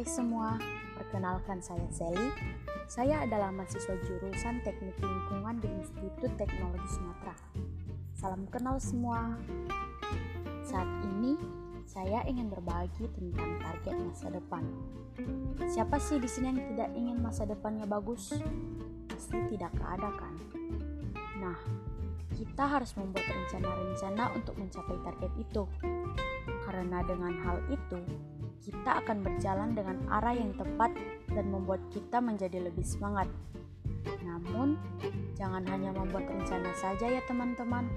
Perkenalkan saya Sally. Saya adalah mahasiswa jurusan Teknik Lingkungan di Institut Teknologi Sumatera. Salam kenal semua. Saat ini saya ingin berbagi tentang target masa depan. Siapa sih di sini yang tidak ingin masa depannya bagus? Pasti tidak ada kan? Nah, kita harus membuat rencana-rencana untuk mencapai target itu. Karena dengan hal itu, kita akan berjalan dengan arah yang tepat dan membuat kita menjadi lebih semangat. Namun, jangan hanya membuat rencana saja ya teman-teman,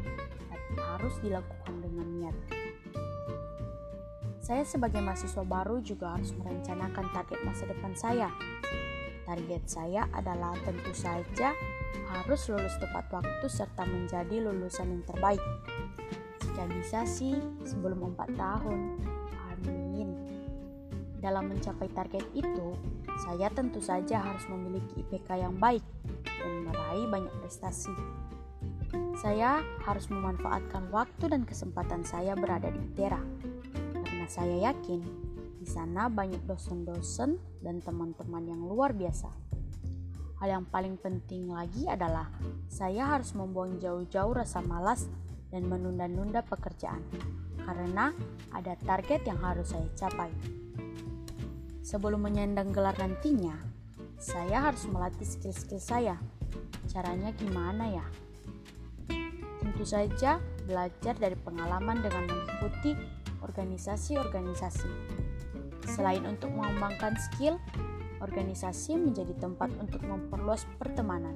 tapi harus dilakukan dengan niat. Saya sebagai mahasiswa baru juga harus merencanakan target masa depan saya. Target saya adalah tentu saja harus lulus tepat waktu serta menjadi lulusan yang terbaik. Jika bisa sih sebelum 4 tahun. Dalam mencapai target itu, saya tentu saja harus memiliki IPK yang baik dan meraih banyak prestasi. Saya harus memanfaatkan waktu dan kesempatan saya berada di ITERA karena saya yakin di sana banyak dosen-dosen dan teman-teman yang luar biasa. Hal yang paling penting lagi adalah saya harus membuang jauh-jauh rasa malas dan menunda-nunda pekerjaan karena ada target yang harus saya capai. Sebelum menyandang gelar nantinya, saya harus melatih skill-skill saya. Caranya gimana ya? Tentu saja belajar dari pengalaman dengan mengikuti organisasi-organisasi. Selain untuk mengembangkan skill, organisasi menjadi tempat untuk memperluas pertemanan.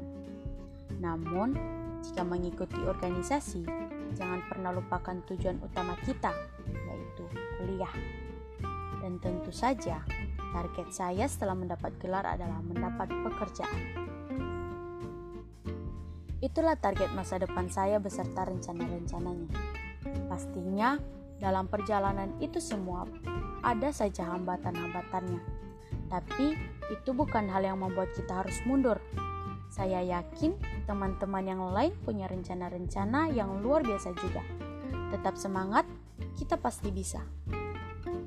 Namun, jika mengikuti organisasi, jangan pernah lupakan tujuan utama kita, yaitu kuliah. Dan tentu saja, Target saya setelah mendapat gelar adalah mendapat pekerjaan. Itulah target masa depan saya beserta rencana-rencananya. Pastinya, dalam perjalanan itu semua ada saja hambatan-hambatannya. Tapi itu bukan hal yang membuat kita harus mundur. Saya yakin teman-teman yang lain punya rencana-rencana yang luar biasa juga. Tetap semangat, kita pasti bisa.